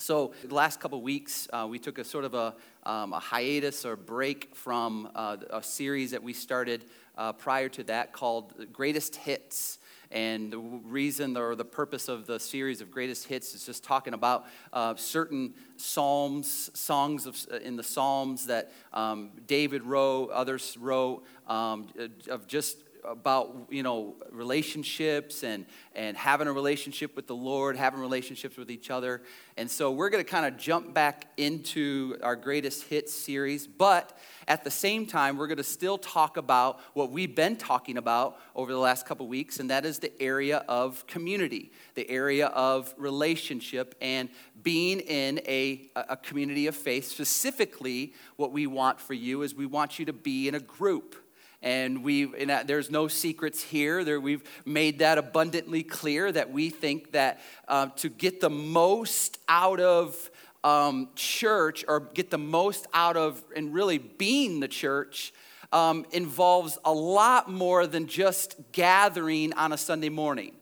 So, the last couple weeks, uh, we took a sort of a, um, a hiatus or break from uh, a series that we started uh, prior to that called Greatest Hits. And the reason or the purpose of the series of greatest hits is just talking about uh, certain psalms, songs of, uh, in the Psalms that um, David wrote, others wrote, um, of just about you know relationships and and having a relationship with the lord having relationships with each other. And so we're going to kind of jump back into our greatest hits series but at the same time we're going to still talk about what we've been talking about over the last couple weeks and that is the area of community the area of relationship and being in a, a community of faith specifically what we want for you is we want you to be in a group and we and there's no secrets here. There, we've made that abundantly clear that we think that uh, to get the most out of um, church or get the most out of and really being the church um, involves a lot more than just gathering on a Sunday morning.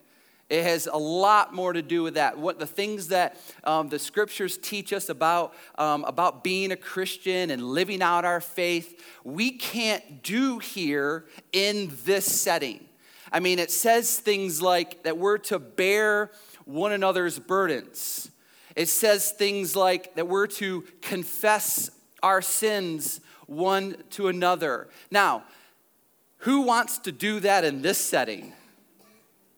It has a lot more to do with that. What the things that um, the scriptures teach us about, um, about being a Christian and living out our faith, we can't do here in this setting. I mean, it says things like that we're to bear one another's burdens. It says things like that we're to confess our sins one to another. Now, who wants to do that in this setting?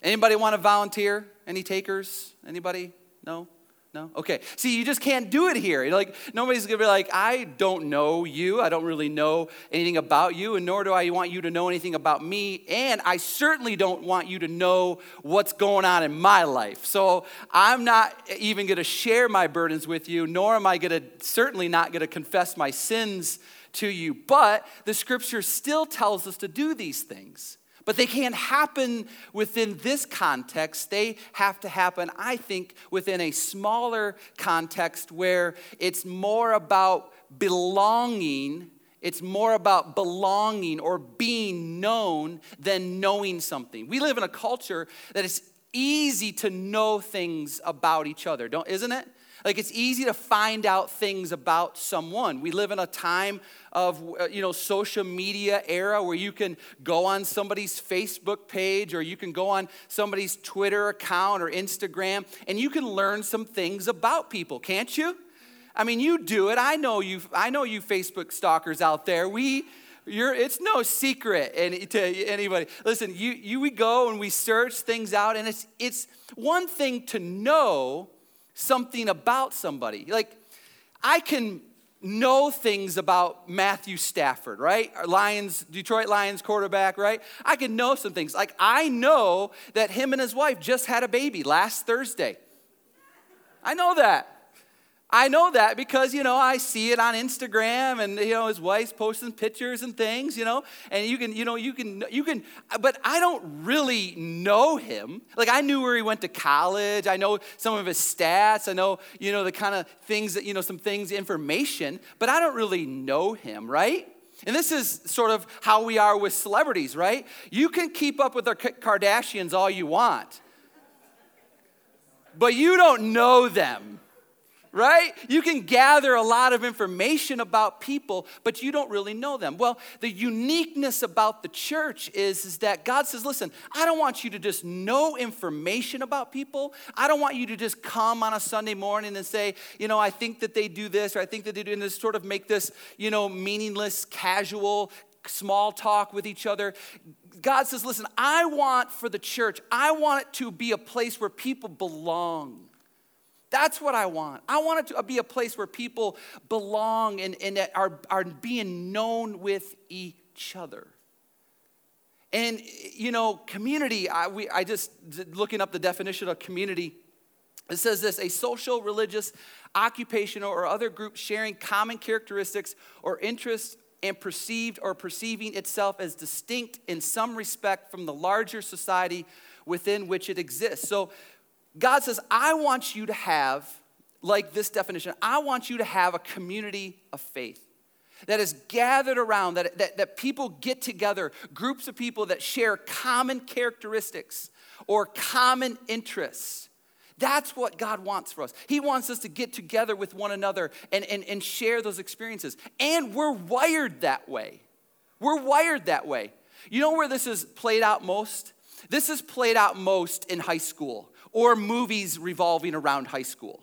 Anybody want to volunteer? Any takers? Anybody? No? No? Okay. See, you just can't do it here. You're like nobody's gonna be like, I don't know you. I don't really know anything about you, and nor do I want you to know anything about me. And I certainly don't want you to know what's going on in my life. So I'm not even gonna share my burdens with you, nor am I gonna certainly not gonna confess my sins to you. But the scripture still tells us to do these things. But they can't happen within this context. They have to happen, I think, within a smaller context where it's more about belonging. It's more about belonging or being known than knowing something. We live in a culture that it's easy to know things about each other, don't isn't it? Like it's easy to find out things about someone. We live in a time of uh, you know social media era where you can go on somebody's Facebook page or you can go on somebody's Twitter account or Instagram and you can learn some things about people, can't you? I mean, you do it. I know you I know you Facebook stalkers out there. We you're, it's no secret to anybody. Listen, you, you, we go and we search things out, and it's, it's one thing to know something about somebody. Like, I can know things about Matthew Stafford, right? Lions, Detroit Lions quarterback, right? I can know some things. Like, I know that him and his wife just had a baby last Thursday. I know that. I know that because, you know, I see it on Instagram and, you know, his wife's posting pictures and things, you know, and you can, you know, you can, you can, but I don't really know him. Like, I knew where he went to college. I know some of his stats. I know, you know, the kind of things that, you know, some things, information, but I don't really know him, right? And this is sort of how we are with celebrities, right? You can keep up with the Kardashians all you want, but you don't know them right? You can gather a lot of information about people, but you don't really know them. Well, the uniqueness about the church is, is that God says, listen, I don't want you to just know information about people. I don't want you to just come on a Sunday morning and say, you know, I think that they do this or I think that they do, and just sort of make this, you know, meaningless, casual, small talk with each other. God says, listen, I want for the church, I want it to be a place where people belong. That's what I want. I want it to be a place where people belong and, and are, are being known with each other. And, you know, community, I, we, I just, looking up the definition of community, it says this a social, religious, occupational, or other group sharing common characteristics or interests and perceived or perceiving itself as distinct in some respect from the larger society within which it exists. So, God says, I want you to have, like this definition, I want you to have a community of faith that is gathered around, that, that, that people get together, groups of people that share common characteristics or common interests That's what God wants for us. He wants us to get together with one another and, and, and share those experiences. And we're wired that way. We're wired that way. You know where this is played out most? This is played out most in high school or movies revolving around high school.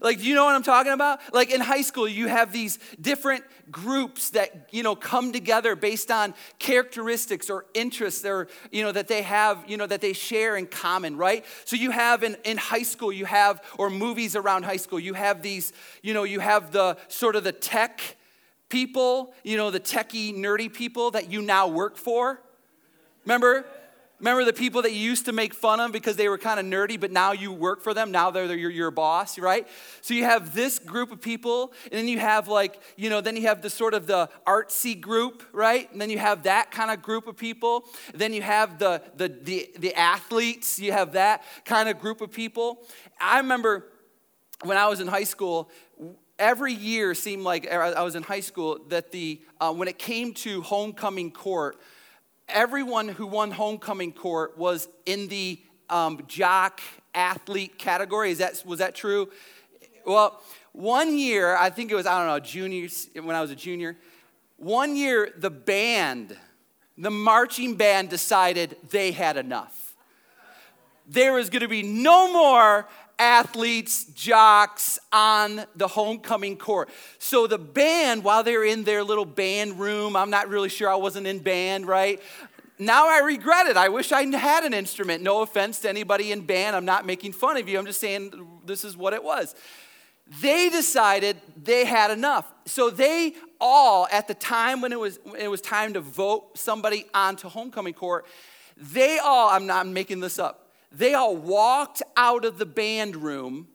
Like, do you know what I'm talking about? Like in high school, you have these different groups that, you know, come together based on characteristics or interests or, you know, that they have, you know, that they share in common, right? So you have in, in high school, you have, or movies around high school, you have these, you know, you have the sort of the tech people, you know, the techie, nerdy people that you now work for. Remember? Remember the people that you used to make fun of because they were kind of nerdy, but now you work for them. Now they're, they're your, your boss, right? So you have this group of people, and then you have like, you know, then you have the sort of the artsy group, right? And then you have that kind of group of people. Then you have the, the, the, the athletes, you have that kind of group of people. I remember when I was in high school, every year seemed like I was in high school that the, uh, when it came to homecoming court, everyone who won homecoming court was in the um, jock athlete category. Is that, was that true? Well, one year, I think it was, I don't know, junior, when I was a junior, one year the band, the marching band decided they had enough. There was going to be no more athletes, jocks on the homecoming court. So the band, while they're in their little band room, I'm not really sure I wasn't in band, right? Now I regret it. I wish I had an instrument. No offense to anybody in band. I'm not making fun of you. I'm just saying this is what it was. They decided they had enough. So they all, at the time when it was, it was time to vote somebody onto homecoming court, they all, I'm not making this up, they all walked out of the band room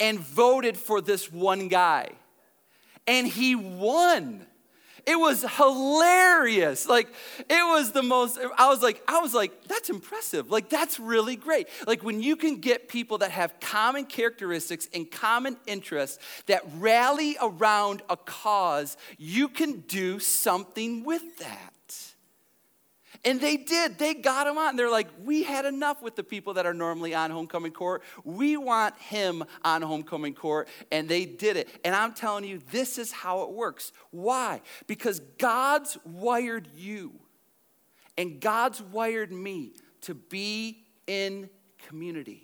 and voted for this one guy. And he won. It was hilarious. Like it was the most I was like I was like that's impressive. Like that's really great. Like when you can get people that have common characteristics and common interests that rally around a cause, you can do something with that. And they did. They got him on. They're like, we had enough with the people that are normally on homecoming court. We want him on homecoming court. And they did it. And I'm telling you, this is how it works. Why? Because God's wired you and God's wired me to be in community.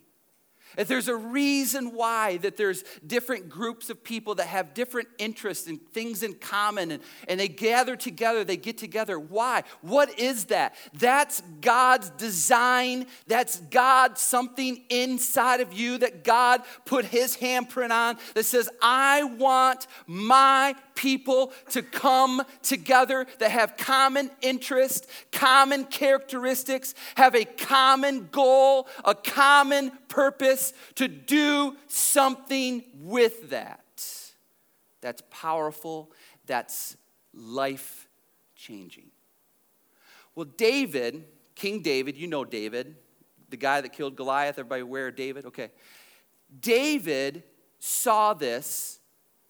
There's a reason why that there's different groups of people that have different interests and things in common and, and they gather together, they get together. Why? What is that? That's God's design. That's God, something inside of you that God put his handprint on that says, I want my people to come together that have common interest, common characteristics, have a common goal, a common purpose to do something with that. That's powerful, that's life changing. Well, David, King David, you know David, the guy that killed Goliath. Everybody aware of David? Okay. David saw this,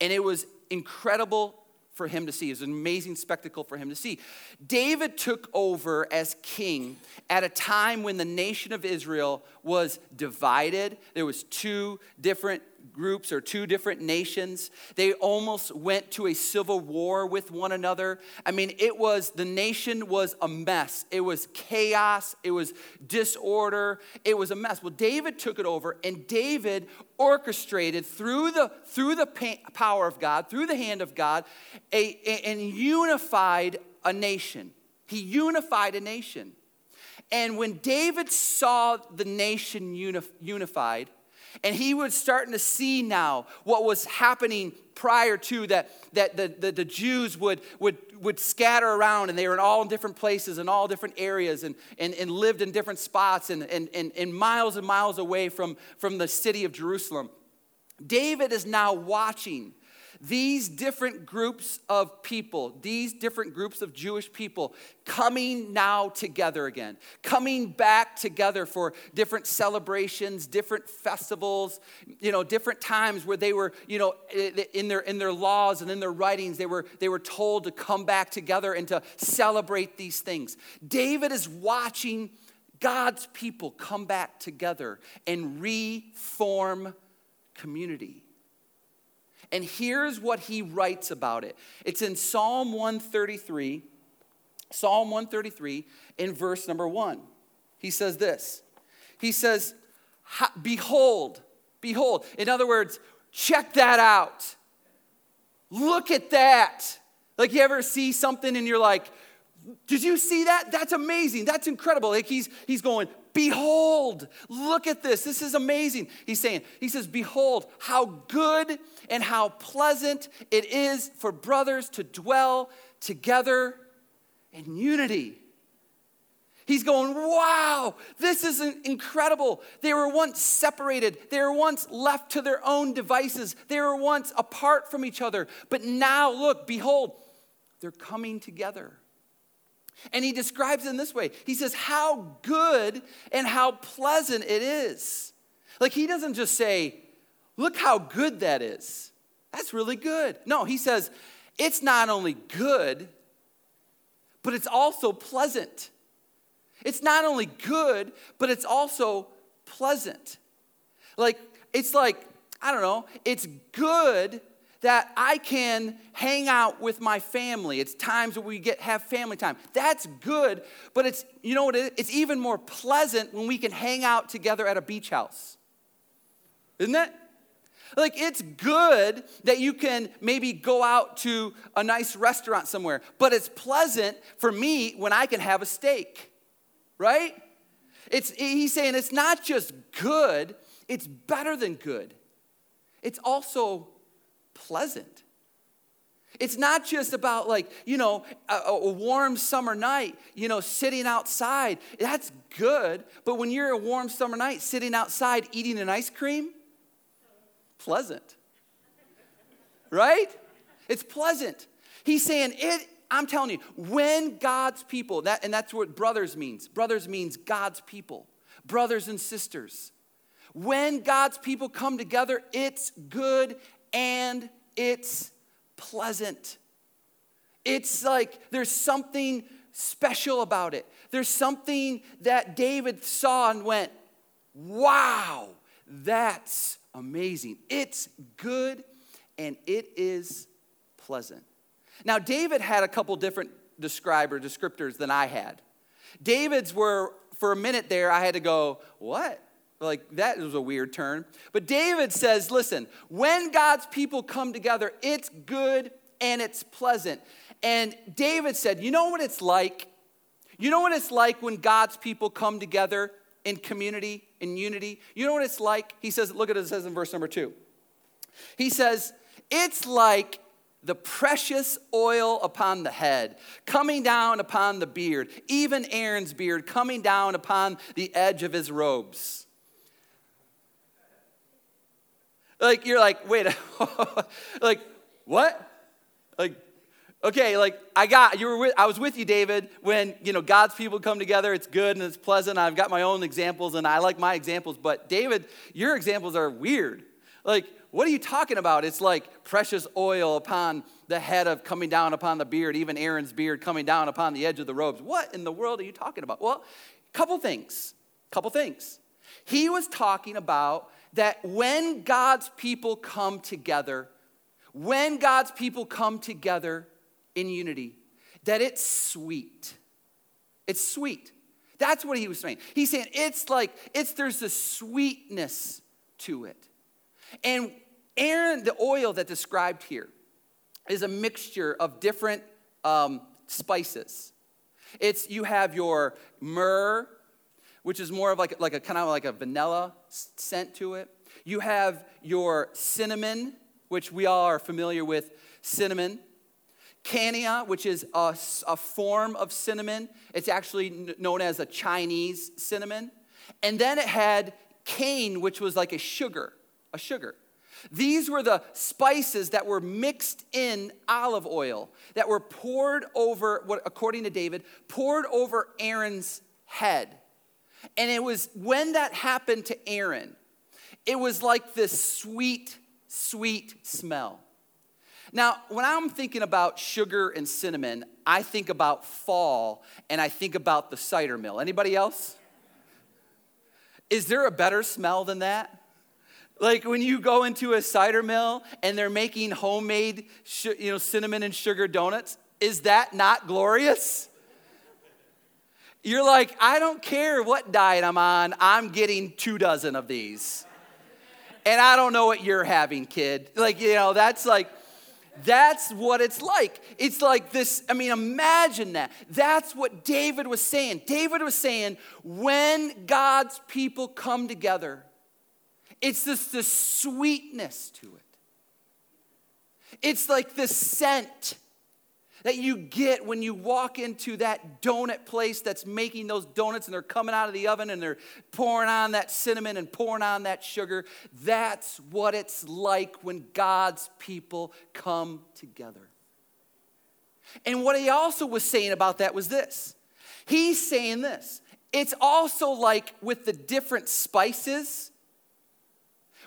and it was incredible for him to see. It was an amazing spectacle for him to see. David took over as king at a time when the nation of Israel was divided. There was two different groups or two different nations. They almost went to a civil war with one another. I mean, it was, the nation was a mess. It was chaos, it was disorder, it was a mess. Well, David took it over, and David orchestrated through the, through the power of God, through the hand of God, a, and unified a nation. He unified a nation. And when David saw the nation unified, and he was starting to see now what was happening prior to that, that the, the, the, Jews would, would, would scatter around and they were in all different places and all different areas and, and, and lived in different spots and, and, and, and miles and miles away from, from the city of Jerusalem. David is now watching these different groups of people, these different groups of Jewish people coming now together again, coming back together for different celebrations, different festivals, you know, different times where they were, you know, in their in their laws and in their writings, they were they were told to come back together and to celebrate these things. David is watching God's people come back together and reform community. And here's what he writes about it it's in Psalm 133, Psalm 133, in verse number one. He says this He says, Behold, behold. In other words, check that out. Look at that. Like, you ever see something and you're like, did you see that? That's amazing. That's incredible. Like he's he's going, behold, look at this. This is amazing. He's saying, he says, behold, how good and how pleasant it is for brothers to dwell together in unity. He's going, wow, this is incredible. They were once separated. They were once left to their own devices. They were once apart from each other. But now, look, behold, they're coming together. And he describes it in this way He says, How good and how pleasant it is. Like, he doesn't just say, Look how good that is. That's really good. No, he says, It's not only good, but it's also pleasant. It's not only good, but it's also pleasant. Like, it's like, I don't know, it's good that I can hang out with my family. It's times where we get have family time. That's good, but it's you know what? It's even more pleasant when we can hang out together at a beach house. Isn't it? Like it's good that you can maybe go out to a nice restaurant somewhere, but it's pleasant for me when I can have a steak. Right? It's he's saying it's not just good, it's better than good. It's also pleasant. It's not just about like, you know, a, a, warm summer night, you know, sitting outside. That's good. But when you're a warm summer night sitting outside eating an ice cream, pleasant. Right? It's pleasant. He's saying it I'm telling you, when God's people, that and that's what brothers means. Brothers means God's people. Brothers and sisters. When God's people come together, it's good and it's pleasant. It's like there's something special about it. There's something that David saw and went, wow, that's amazing. It's good and it is pleasant. Now, David had a couple different describer descriptors than I had. David's were, for a minute there, I had to go, what? Like, that was a weird turn. But David says, listen, when God's people come together, it's good and it's pleasant. And David said, you know what it's like? You know what it's like when God's people come together in community, in unity? You know what it's like? He says, look at what it says in verse number two. He says, it's like the precious oil upon the head, coming down upon the beard, even Aaron's beard coming down upon the edge of his robes. Like, you're like, wait, like, what? Like, okay, like, I got, you were with, I was with you, David, when, you know, God's people come together, it's good and it's pleasant. I've got my own examples and I like my examples, but David, your examples are weird. Like, what are you talking about? It's like precious oil upon the head of coming down upon the beard, even Aaron's beard coming down upon the edge of the robes. What in the world are you talking about? Well, couple things. Couple things. He was talking about that when God's people come together, when God's people come together in unity, that it's sweet. It's sweet. That's what he was saying. He's saying it's like, it's there's a sweetness to it. And Aaron, the oil that described here, is a mixture of different um, spices. It's you have your myrrh, which is more of like, like a kind of like a vanilla scent to it. You have your cinnamon, which we all are familiar with cinnamon. Cassia, which is a, a form of cinnamon. It's actually known as a Chinese cinnamon. And then it had cane, which was like a sugar, a sugar. These were the spices that were mixed in olive oil that were poured over, according to David, poured over Aaron's head. And it was when that happened to Aaron, it was like this sweet, sweet smell. Now, when I'm thinking about sugar and cinnamon, I think about fall and I think about the cider mill. Anybody else? Is there a better smell than that? Like when you go into a cider mill and they're making homemade, you know, cinnamon and sugar donuts, is that not glorious? You're like, I don't care what diet I'm on, I'm getting two dozen of these. And I don't know what you're having, kid. Like, you know, that's like, that's what it's like. It's like this, I mean, imagine that. That's what David was saying. David was saying, when God's people come together, it's this, this sweetness to it. It's like the scent that you get when you walk into that donut place that's making those donuts and they're coming out of the oven and they're pouring on that cinnamon and pouring on that sugar. That's what it's like when God's people come together. And what he also was saying about that was this he's saying this it's also like with the different spices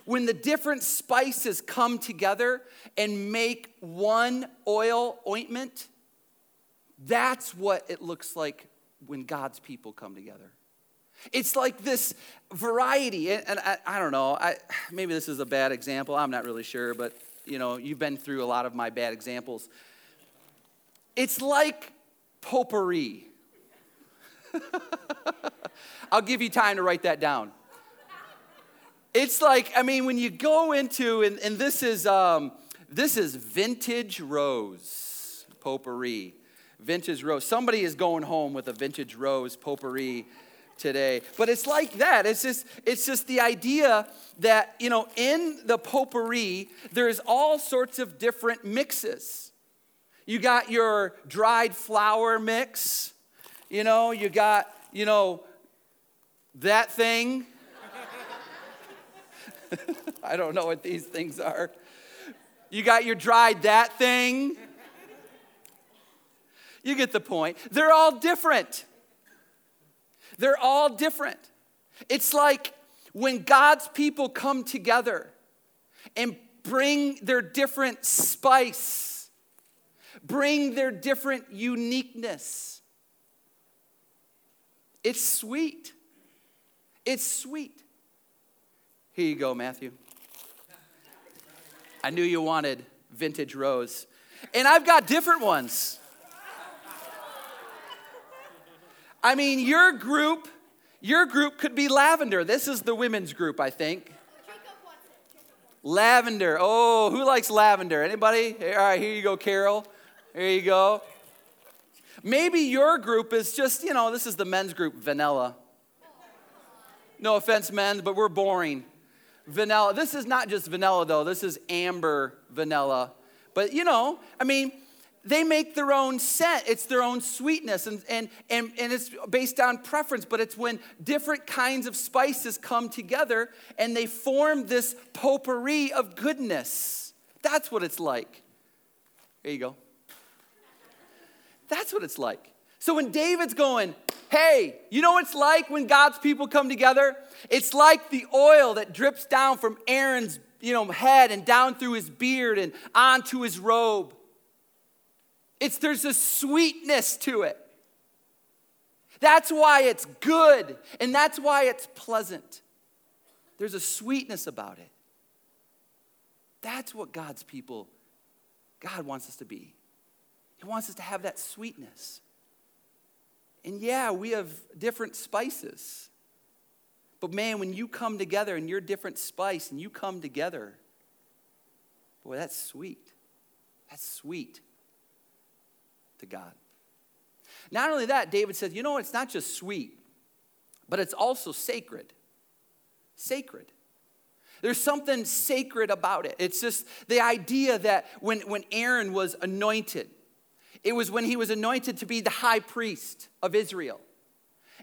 when the different spices come together and make one oil ointment, that's what it looks like when God's people come together. It's like this variety, and I, I don't know, I, maybe this is a bad example, I'm not really sure, but you know, you've been through a lot of my bad examples. It's like potpourri. I'll give you time to write that down. It's like, I mean, when you go into, and, and this is um, this is vintage rose potpourri. Vintage rose. Somebody is going home with a vintage rose potpourri today. But it's like that. It's just, it's just the idea that, you know, in the potpourri, there's all sorts of different mixes. You got your dried flower mix, you know, you got, you know, that thing I don't know what these things are. You got your dried that thing. You get the point. They're all different. They're all different. It's like when God's people come together and bring their different spice, bring their different uniqueness. It's sweet. It's sweet. Here you go, Matthew. I knew you wanted vintage rose. And I've got different ones. I mean, your group, your group could be lavender. This is the women's group, I think. Lavender. Oh, who likes lavender? Anybody? All right, here you go, Carol. Here you go. Maybe your group is just, you know, this is the men's group, vanilla. No offense, men, but we're boring vanilla. This is not just vanilla, though, this is amber vanilla. But you know, I mean, they make their own scent, it's their own sweetness, and, and, and, and it's based on preference, but it's when different kinds of spices come together and they form this potpourri of goodness. That's what it's like. There you go. That's what it's like. So when David's going, hey, you know what it's like when God's people come together? It's like the oil that drips down from Aaron's you know, head and down through his beard and onto his robe. It's there's a sweetness to it. That's why it's good and that's why it's pleasant. There's a sweetness about it. That's what God's people, God wants us to be. He wants us to have that sweetness. And yeah, we have different spices. But man, when you come together and you're different spice and you come together, boy, that's sweet. That's sweet to God. Not only that, David says, you know, it's not just sweet, but it's also sacred. Sacred. There's something sacred about it. It's just the idea that when, when Aaron was anointed, it was when he was anointed to be the high priest of Israel.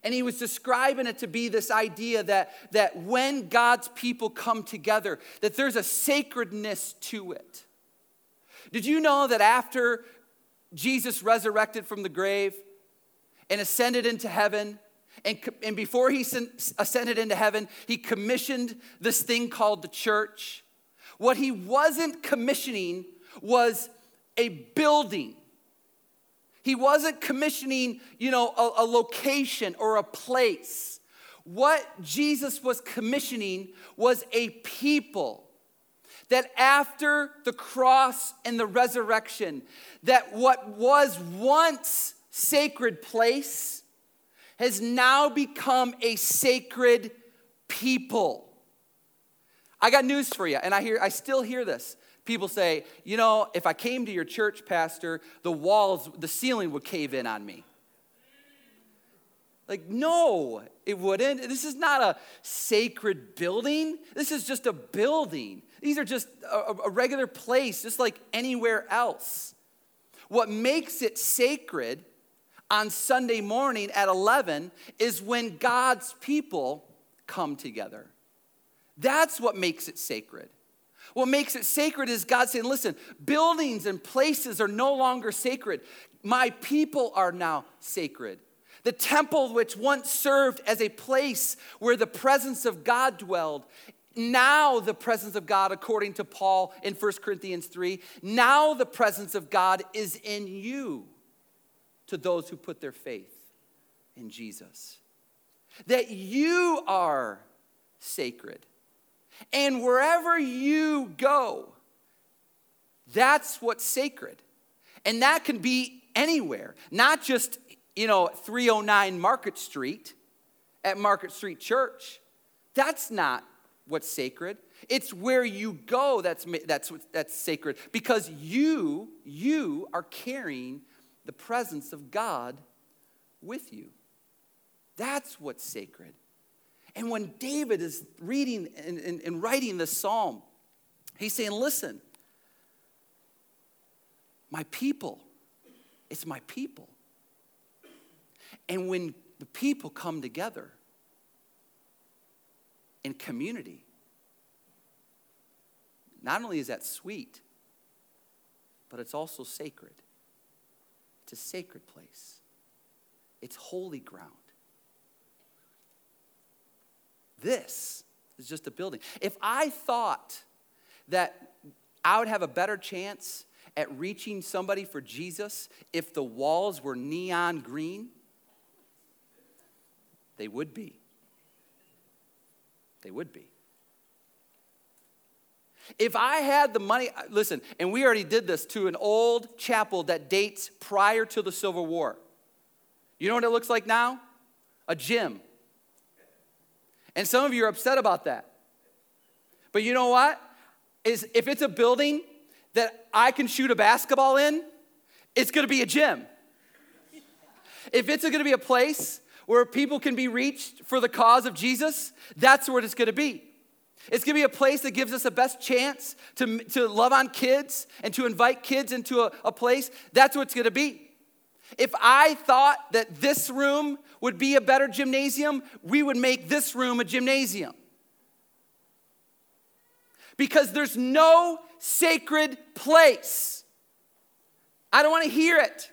And he was describing it to be this idea that, that when God's people come together, that there's a sacredness to it. Did you know that after Jesus resurrected from the grave and ascended into heaven, and, and before he ascended into heaven, he commissioned this thing called the church? What he wasn't commissioning was a building he wasn't commissioning, you know, a, a location or a place. What Jesus was commissioning was a people that after the cross and the resurrection, that what was once sacred place has now become a sacred people. I got news for you, and I hear I still hear this. People say, you know, if I came to your church, Pastor, the walls, the ceiling would cave in on me. Like, no, it wouldn't. This is not a sacred building. This is just a building. These are just a, a, regular place, just like anywhere else. What makes it sacred on Sunday morning at 11 is when God's people come together. That's what makes it sacred. What makes it sacred is God saying, listen, buildings and places are no longer sacred. My people are now sacred. The temple, which once served as a place where the presence of God dwelled, now the presence of God, according to Paul in 1 Corinthians 3, now the presence of God is in you to those who put their faith in Jesus. That you are sacred. And wherever you go, that's what's sacred. And that can be anywhere, not just you know, 309 Market Street at Market Street Church. That's not what's sacred. It's where you go that's, that's, that's sacred because you, you are carrying the presence of God with you. That's what's sacred. And when David is reading and, and, and writing this psalm, he's saying, Listen, my people, it's my people. And when the people come together in community, not only is that sweet, but it's also sacred. It's a sacred place, it's holy ground. This is just a building. If I thought that I would have a better chance at reaching somebody for Jesus if the walls were neon green, they would be. They would be. If I had the money, listen, and we already did this to an old chapel that dates prior to the Civil War. You know what it looks like now? A gym. And some of you are upset about that. But you know what? Is if it's a building that I can shoot a basketball in, it's gonna be a gym. If it's gonna be a place where people can be reached for the cause of Jesus, that's what it's gonna be. It's gonna be a place that gives us the best chance to, to love on kids and to invite kids into a, a place. That's what it's gonna be. If I thought that this room would be a better gymnasium, we would make this room a gymnasium. Because there's no sacred place. I don't wanna hear it.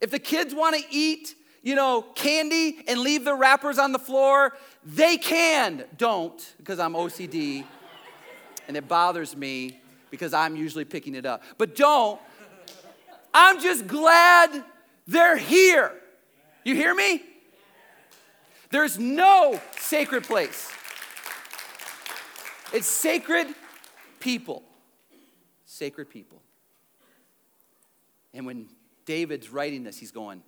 If the kids wanna eat you know, candy and leave the wrappers on the floor? They can. Don't, because I'm OCD and it bothers me because I'm usually picking it up. But don't. I'm just glad they're here. You hear me? There's no sacred place. It's sacred people. Sacred people. And when David's writing this, he's going,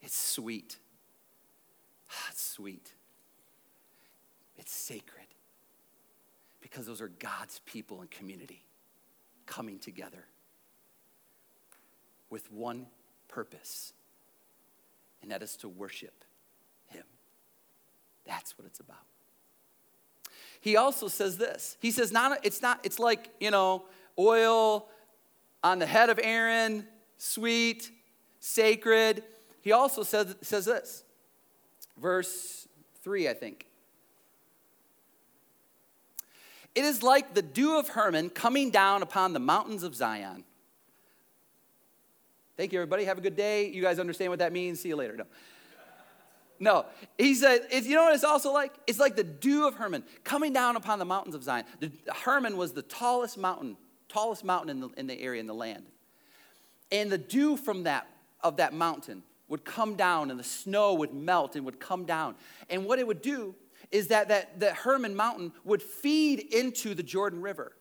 it's sweet. Ah, it's sweet. It's sacred. Because those are God's people and community coming together with one purpose, and that is to worship Him. That's what it's about. He also says this. He says, not, it's not, it's like, you know, oil on the head of Aaron, sweet, sacred. He also says, says this, verse 3, I think. It is like the dew of Hermon coming down upon the mountains of Zion. Thank you, everybody. Have a good day. You guys understand what that means? See you later. No. No, he said, you know what it's also like? It's like the dew of Hermon coming down upon the mountains of Zion. The, Hermon was the tallest mountain, tallest mountain in the, in the area, in the land. And the dew from that, of that mountain would come down and the snow would melt and would come down. And what it would do is that, that, that Hermon Mountain would feed into the Jordan River.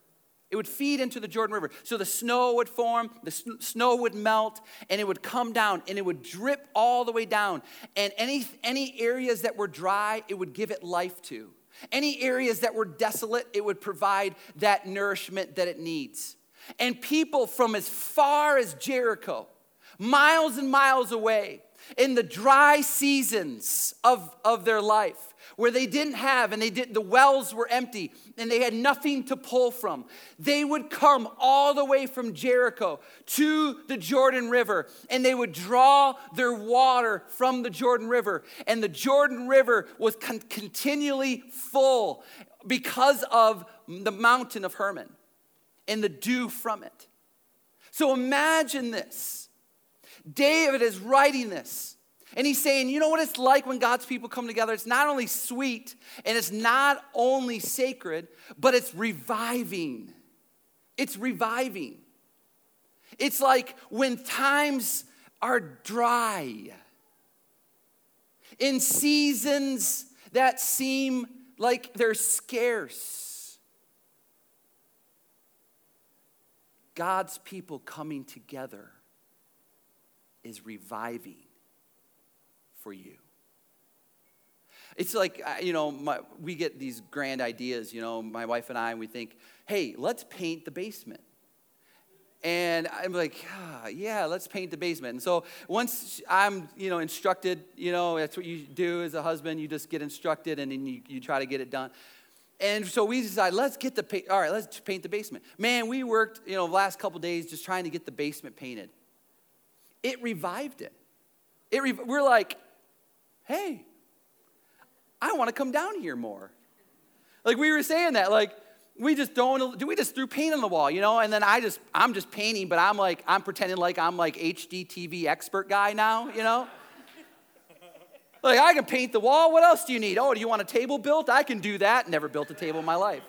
It would feed into the Jordan River. So the snow would form, the snow would melt, and it would come down and it would drip all the way down. And any, any areas that were dry, it would give it life to. Any areas that were desolate, it would provide that nourishment that it needs. And people from as far as Jericho, miles and miles away, in the dry seasons of, of their life, where they didn't have and they did the wells were empty and they had nothing to pull from. They would come all the way from jericho to the jordan river and they would draw their water from the jordan river. And the jordan river was con- continually full because of the mountain of hermon and the dew from it. So imagine this david is writing this and he's saying, you know what it's like when God's people come together? It's not only sweet and it's not only sacred, but it's reviving. It's reviving. It's like when times are dry, in seasons that seem like they're scarce. God's people coming together is reviving for you. It's like, you know, my, we get these grand ideas, you know, my wife and I, and we think, hey, let's paint the basement. And I'm like, ah, yeah, let's paint the basement. And so once I'm, you know, instructed, you know, that's what you do as a husband. You just get instructed and then you, you try to get it done. And so we decided, let's get the paint. All right, let's paint the basement. Man, we worked, you know, the last couple days just trying to get the basement painted. It revived it. It re- we're like, hey, I want to come down here more. Like we were saying that, like we just don't do we just threw paint on the wall, you know? And then I just I'm just painting, but I'm like I'm pretending like I'm like HGTV expert guy now, you know? like I can paint the wall. What else do you need? Oh, do you want a table built? I can do that. Never built a table in my life.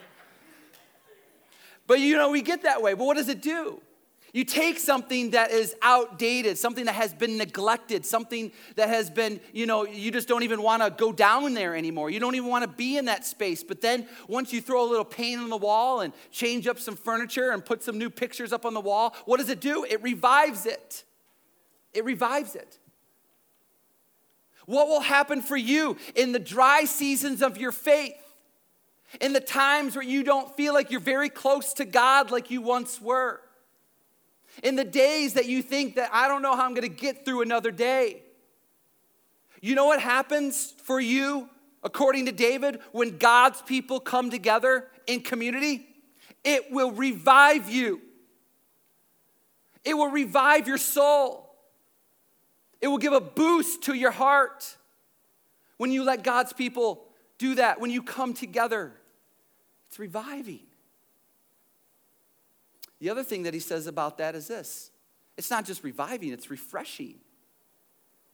But you know, we get that way. But what does it do? You take something that is outdated, something that has been neglected, something that has been, you know, you just don't even want to go down there anymore. You don't even want to be in that space. But then once you throw a little paint on the wall and change up some furniture and put some new pictures up on the wall, what does it do? It revives it. It revives it. What will happen for you in the dry seasons of your faith? In the times where you don't feel like you're very close to God like you once were? In the days that you think that I don't know how I'm going to get through another day. You know what happens for you, according to David, when God's people come together in community? It will revive you. It will revive your soul. It will give a boost to your heart when you let God's people do that, when you come together. It's reviving. The other thing that he says about that is this it's not just reviving, it's refreshing.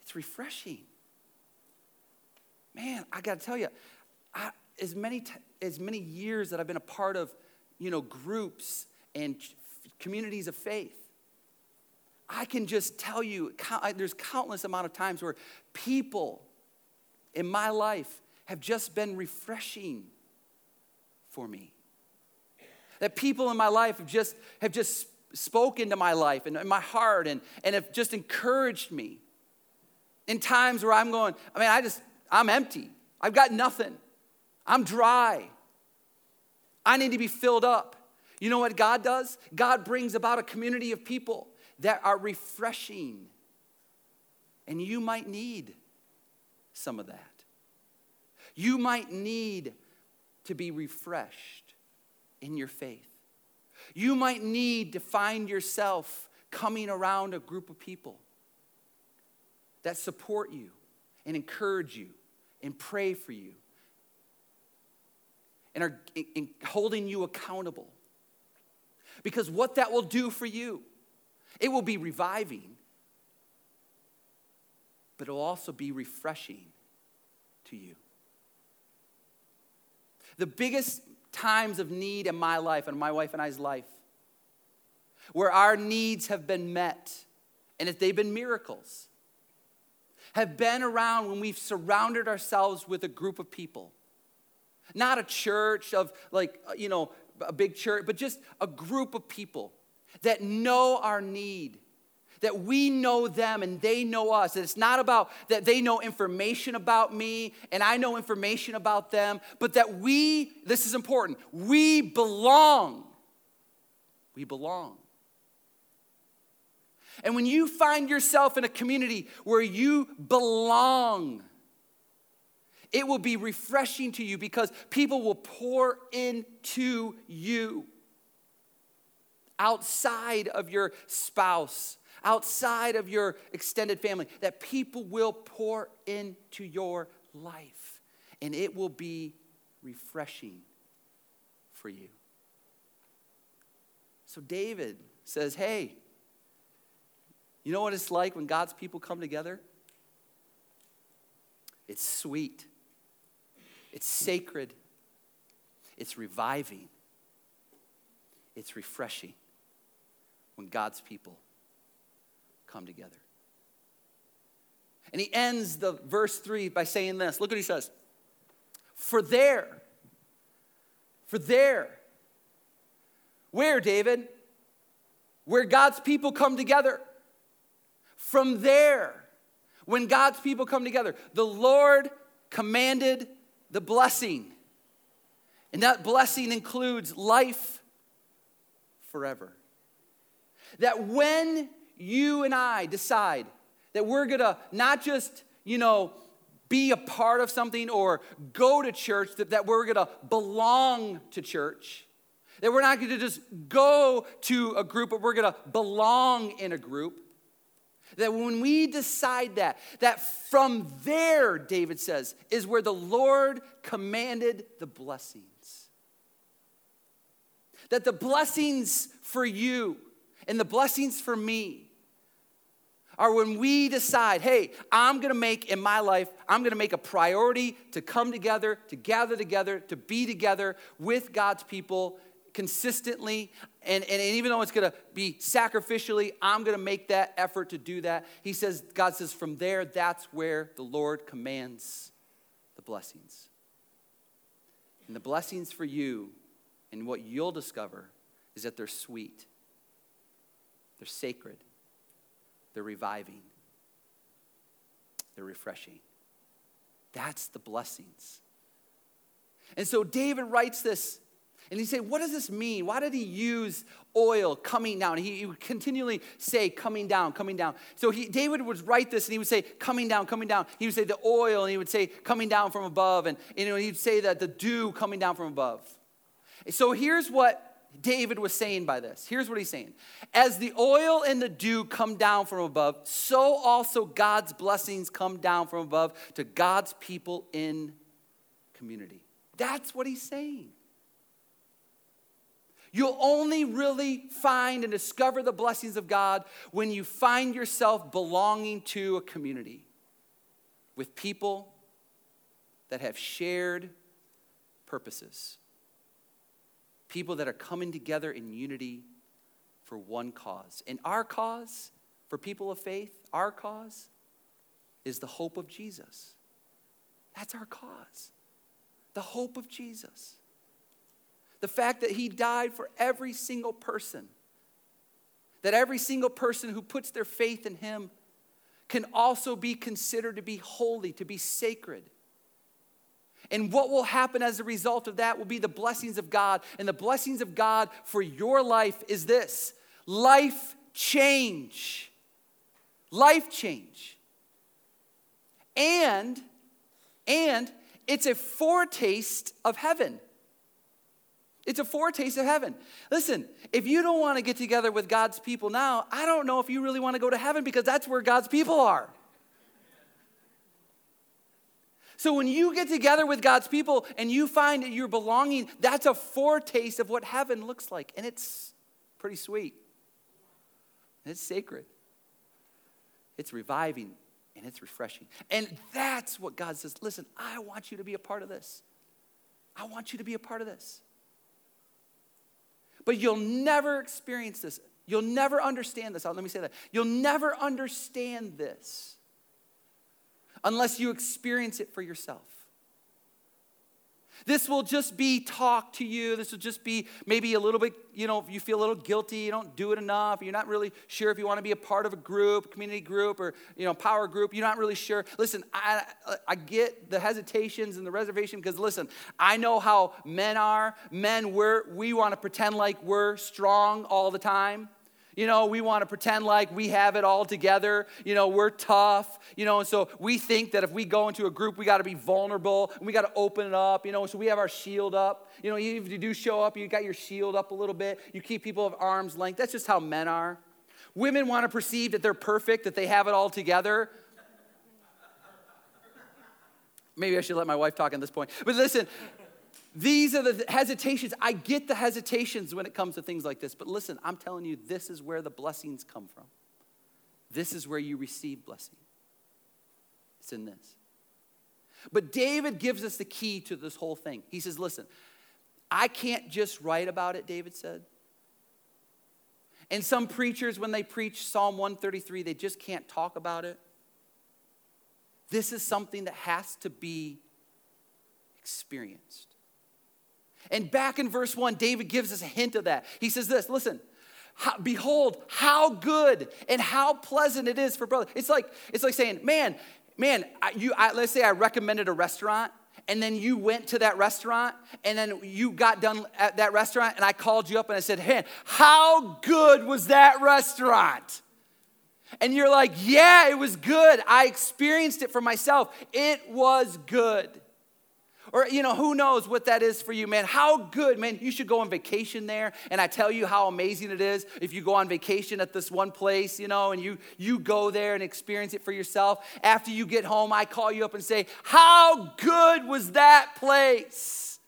It's refreshing. Man, I got to tell you, I, as, many t- as many years that I've been a part of, you know, groups and communities of faith, I can just tell you, there's countless amount of times where people in my life have just been refreshing for me. That people in my life have just, have just spoken to my life and, my heart and, and have just encouraged me. In times where I'm going, I mean, I just, I'm empty. I've got nothing. I'm dry. I need to be filled up. You know what God does? God brings about a community of people that are refreshing. And you might need some of that. You might need to be refreshed in your faith. You might need to find yourself coming around a group of people that support you and encourage you and pray for you and are holding you accountable. Because what that will do for you, it will be reviving, but it will also be refreshing to you. The biggest times of need in my life and my wife and I's life where our needs have been met and if they've been miracles. have been around when we've surrounded ourselves with a group of people. Not a church of like, uh, you know, a big church, but just a group of people that know our need, that we know them and they know us. That it's not about that they know information about me and I know information about them, but that we, this is important, we belong. We belong. And when you find yourself in a community where you belong, it will be refreshing to you because people will pour into you outside of your spouse, outside of your extended family, that people will pour into your life and it will be refreshing for you. So David says, Hey, you know what it's like when God's people come together? It's sweet, it's sacred, it's reviving, it's refreshing when God's people come together. And he ends the verse 3 by saying this. Look what he says. For there, for there, where, David? Where God's people come together. From there, when God's people come together, the Lord commanded the blessing. And that blessing includes life forever. That when you and I decide that we're gonna not just, you know, be a part of something or go to church, that, that we're gonna belong to church, that we're not gonna just go to a group, but we're gonna belong in a group that when we decide that, that from there, David says, is where the Lord commanded the blessings. That the blessings for you and the blessings for me are when we decide, hey, I'm gonna make in my life, I'm gonna make a priority to come together, to gather together, to be together with God's people consistently. And, and, even though it's to be sacrificially, I'm to make that effort to do that. He says, God says, from there, that's where the Lord commands the blessings. And the blessings for you and what you'll discover is that they're sweet, they're sacred, they're reviving, they're refreshing. That's the blessings. And so David writes this and he said, What does this mean? Why did he use oil coming down? He, he would continually say, Coming down, coming down. So he, David would write this and he would say, Coming down, coming down. He would say the oil and he would say, Coming down from above. And you know, he'd say that the dew coming down from above. So here's what David was saying by this. Here's what he's saying As the oil and the dew come down from above, so also God's blessings come down from above to God's people in community. That's what he's saying. You'll only really find and discover the blessings of God when you find yourself belonging to a community with people that have shared purposes. People that are coming together in unity for one cause. And our cause, for people of faith, our cause is the hope of Jesus. That's our cause. The hope of Jesus. The fact that he died for every single person. That every single person who puts their faith in him can also be considered to be holy, to be sacred. And what will happen as a result of that will be the blessings of God. And the blessings of God for your life is this life change. Life change. And, and it's a foretaste of heaven. It's a foretaste of heaven. Listen, if you don't want to get together with God's people now, I don't know if you really want to go to heaven because that's where God's people are. So when you get together with God's people and you find that you're belonging, that's a foretaste of what heaven looks like. And it's pretty sweet. It's sacred. It's reviving and it's refreshing. And that's what God says listen, I want you to be a part of this. I want you to be a part of this. But you'll never experience this. You'll never understand this. Let me say that. You'll never understand this unless you experience it for yourself. This will just be talk to you. This will just be maybe a little bit, you know, you feel a little guilty, you don't do it enough, you're not really sure if you want to be a part of a group, community group, or, you know, power group, you're not really sure. Listen, I, I get the hesitations and the reservation because, listen, I know how men are. Men, we're, we want to pretend like we're strong all the time. You know, we want to pretend like we have it all together. You know, we're tough. You know, and so we think that if we go into a group, we got to be vulnerable and we got to open it up. You know, so we have our shield up. You know, if you do show up, you got your shield up a little bit. You keep people of arm's length. That's just how men are. Women want to perceive that they're perfect, that they have it all together. Maybe I should let my wife talk at this point. But listen, these are the hesitations. I get the hesitations when it comes to things like this. But listen, I'm telling you, this is where the blessings come from. This is where you receive blessing. It's in this. But David gives us the key to this whole thing. He says, Listen, I can't just write about it, David said. And some preachers, when they preach Psalm 133, they just can't talk about it. This is something that has to be experienced. And back in verse 1, David gives us a hint of that. He says this listen, how, behold, how good and how pleasant it is for brother. It's like, it's like saying, man, man, I, you, I, let's say I recommended a restaurant and then you went to that restaurant and then you got done at that restaurant and I called you up and I said, hey, how good was that restaurant? And you're like, yeah, it was good. I experienced it for myself. It was good. Or, you know, who knows what that is for you, man. How good, man. You should go on vacation there. And I tell you how amazing it is if you go on vacation at this one place, you know, and you, you go there and experience it for yourself. After you get home, I call you up and say, How good was that place?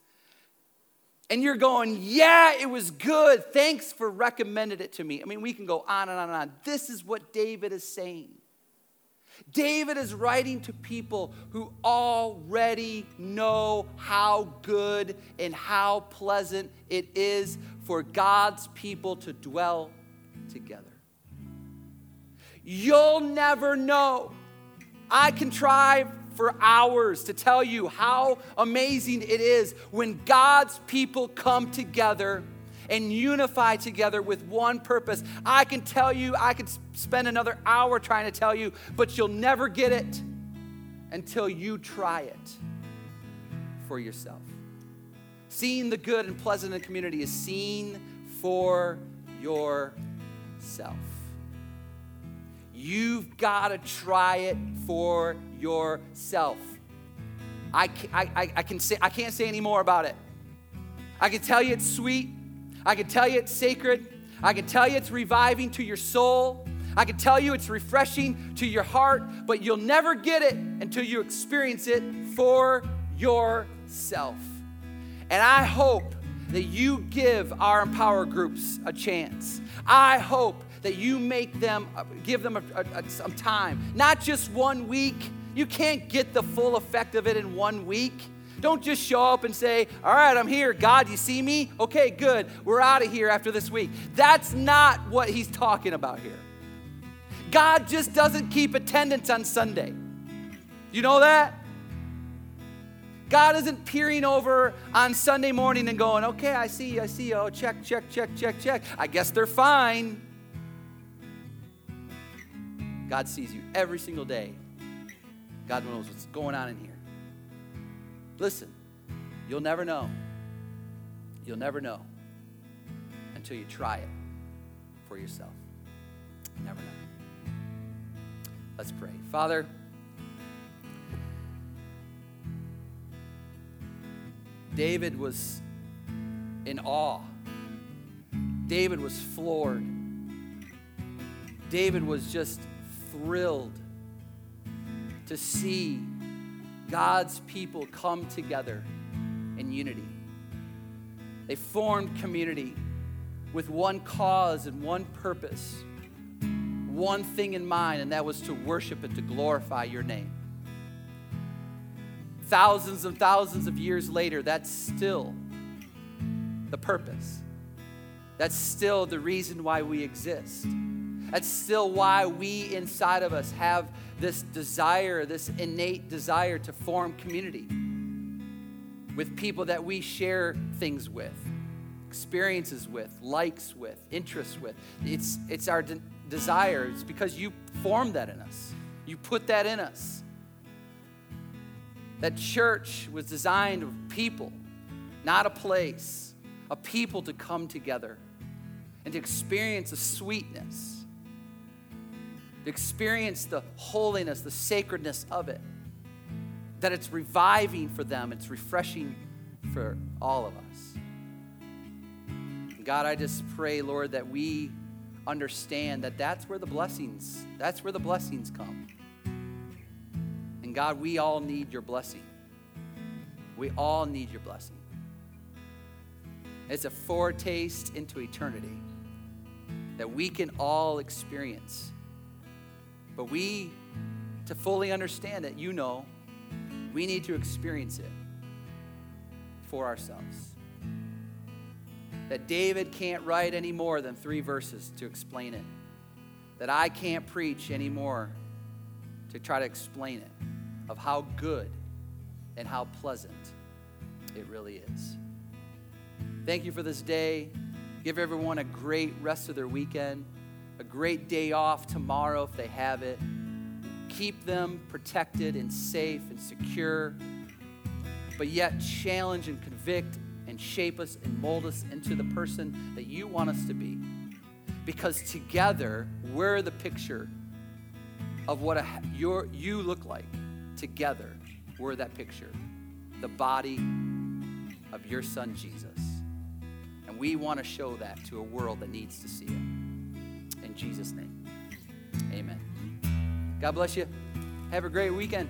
And you're going, Yeah, it was good. Thanks for recommending it to me. I mean, we can go on and on and on. This is what David is saying. David is writing to people who already know how good and how pleasant it is for God's people to dwell together. You'll never know. I can try for hours to tell you how amazing it is when God's people come together and unify together with one purpose. I can tell you, I could spend another hour trying to tell you, but you'll never get it until you try it for yourself. Seeing the good and pleasant in the community is seen for yourself. You've got to try it for yourself. I, I, I, can say, I can't say any more about it. I can tell you it's sweet. I can tell you it's sacred. I can tell you it's reviving to your soul. I can tell you it's refreshing to your heart, but you'll never get it until you experience it for yourself. And I hope that you give our Empower groups a chance. I hope that you make them, uh, give them a, a, some time, not just one week. You can't get the full effect of it in one week. Don't just show up and say, All right, I'm here. God, you see me? Okay, good. We're out of here after this week. That's not what he's talking about here. God just doesn't keep attendance on Sunday. You know that? God isn't peering over on Sunday morning and going, okay, I see you, I see you. Oh, check, check, check, check, check. I guess they're fine. God sees you every single day. God knows what's going on in here. Listen, you'll never know. You'll never know until you try it for yourself. You never know. Let's pray. Father, David was in awe. David was floored. David was just thrilled to see God's people come together in unity. They formed community with one cause and one purpose, one thing in mind, and that was to worship and to glorify your name. Thousands and thousands of years later, that's still the purpose. That's still the reason why we exist. That's still why we inside of us have this desire, this innate desire to form community with people that we share things with, experiences with, likes with, interests with. It's, it's our de- desire. It's because you formed that in us, you put that in us. That church was designed of people, not a place, a people to come together and to experience a sweetness, to experience the holiness, the sacredness of it. That it's reviving for them, it's refreshing for all of us. God, I just pray, Lord, that we understand that that's where the blessings, that's where the blessings come. And God, we all need your blessing. We all need your blessing. It's a foretaste into eternity that we can all experience. But we, to fully understand it, you know, we need to experience it for ourselves. That David can't write any more than three verses to explain it. That I can't preach any more to try to explain it of how good and how pleasant it really is. Thank you for this day. Give everyone a great rest of their weekend, a great day off tomorrow if they have it. Keep them protected and safe and secure, but yet challenge and convict and shape us and mold us into the person that you want us to be. Because together, we're the picture of what a, your, you look like. Together, we're that picture. The body of your son, Jesus. And we want to show that to a world that needs to see it. Jesus' name, amen. God bless you. Have a great weekend.